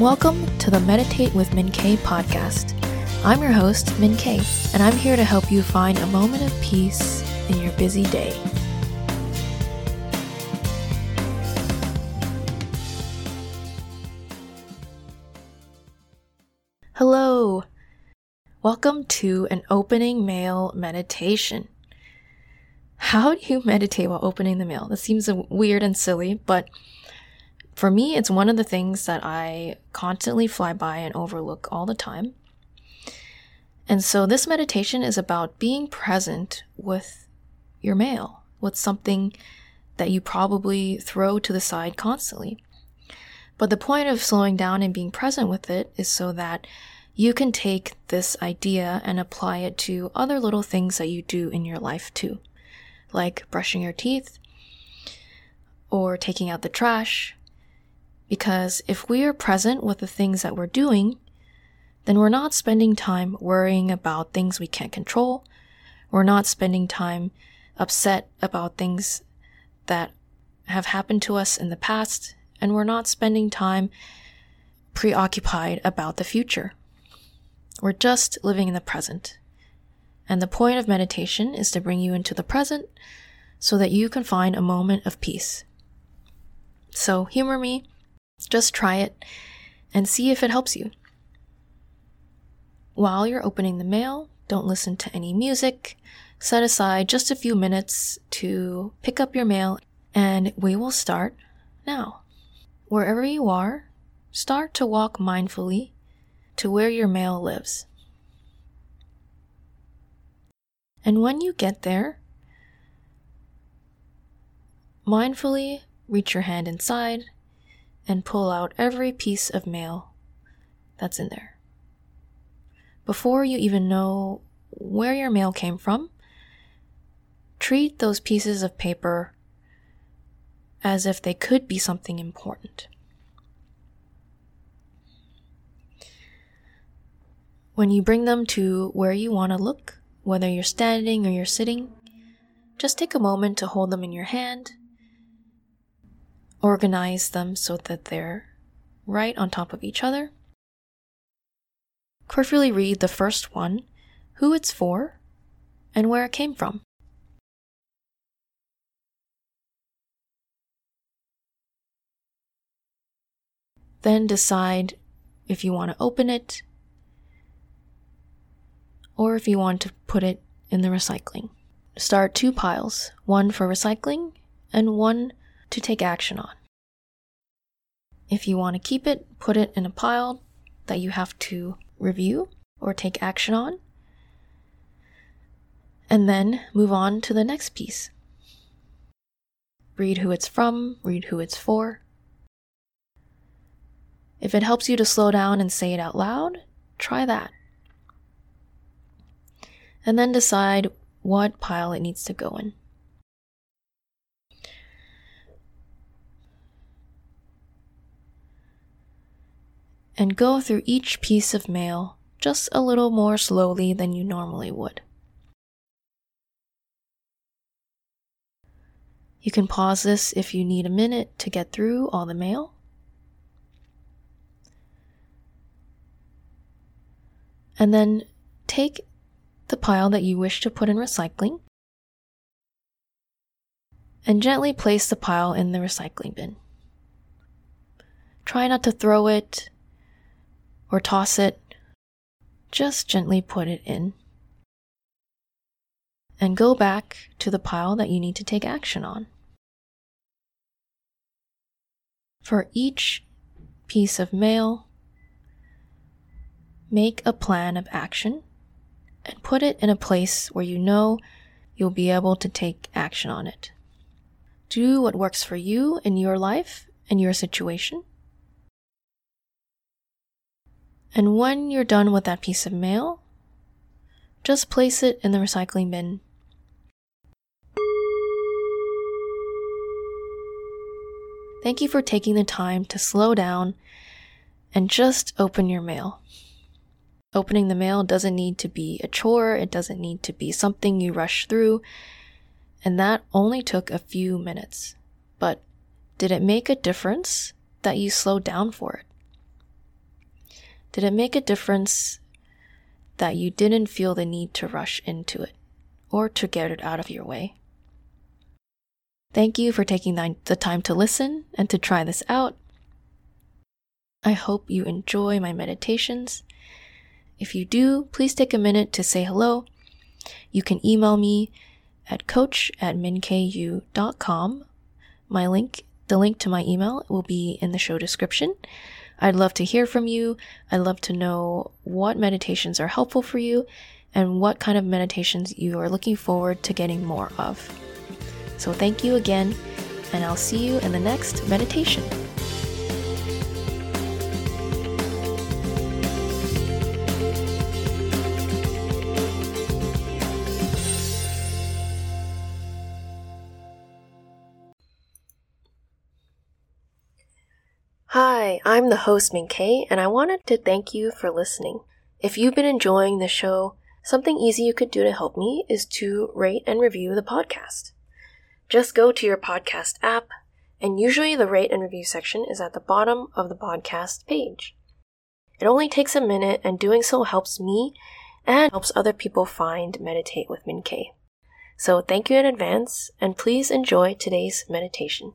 Welcome to the Meditate with Min K podcast. I'm your host, Min K, and I'm here to help you find a moment of peace in your busy day. Hello. Welcome to an opening mail meditation. How do you meditate while opening the mail? This seems weird and silly, but for me, it's one of the things that I constantly fly by and overlook all the time. And so this meditation is about being present with your mail, with something that you probably throw to the side constantly. But the point of slowing down and being present with it is so that you can take this idea and apply it to other little things that you do in your life too, like brushing your teeth or taking out the trash. Because if we are present with the things that we're doing, then we're not spending time worrying about things we can't control. We're not spending time upset about things that have happened to us in the past, and we're not spending time preoccupied about the future. We're just living in the present. And the point of meditation is to bring you into the present so that you can find a moment of peace. So, humor me, just try it and see if it helps you. While you're opening the mail, don't listen to any music. Set aside just a few minutes to pick up your mail, and we will start now. Wherever you are, start to walk mindfully to where your mail lives. And when you get there, mindfully reach your hand inside and pull out every piece of mail that's in there. Before you even know where your mail came from, treat those pieces of paper as if they could be something important. When you bring them to where you want to look, whether you're standing or you're sitting, just take a moment to hold them in your hand. Organize them so that they're right on top of each other. Carefully read the first one, who it's for, and where it came from. Then decide if you want to open it or if you want to put it in the recycling. Start two piles, one for recycling and one to take action on. If you want to keep it, put it in a pile that you have to review or take action on, and then move on to the next piece. Read who it's from, read who it's for. If it helps you to slow down and say it out loud, try that and then decide what pile it needs to go in. And go through each piece of mail just a little more slowly than you normally would. You can pause this if you need a minute to get through all the mail. And then take the pile that you wish to put in recycling, and gently place the pile in the recycling bin. Try not to throw it or toss it, just gently put it in. And go back to the pile that you need to take action on. For each piece of mail, make a plan of action and put it in a place where you know you'll be able to take action on it. Do what works for you in your life and your situation. And when you're done with that piece of mail, just place it in the recycling bin. Thank you for taking the time to slow down and just open your mail. Opening the mail doesn't need to be a chore, it doesn't need to be something you rush through. And that only took a few minutes. But did it make a difference that you slowed down for it? Did it make a difference that you didn't feel the need to rush into it or to get it out of your way? Thank you for taking the time to listen and to try this out. I hope you enjoy my meditations. If you do, please take a minute to say hello. You can email me at coach at minku.com. My link, the link to my email will be in the show description. I'd love to hear from you. I'd love to know what meditations are helpful for you and what kind of meditations you are looking forward to getting more of. So thank you again, and I'll see you in the next meditation. Hi, I'm the host Min Kay, and I wanted to thank you for listening. If you've been enjoying the show, something easy you could do to help me is to rate and review the podcast. Just go to your podcast app, and usually the rate and review section is at the bottom of the podcast page. It only takes a minute, and doing so helps me and helps other people find Meditate with Min Kay. So thank you in advance, and please enjoy today's meditation.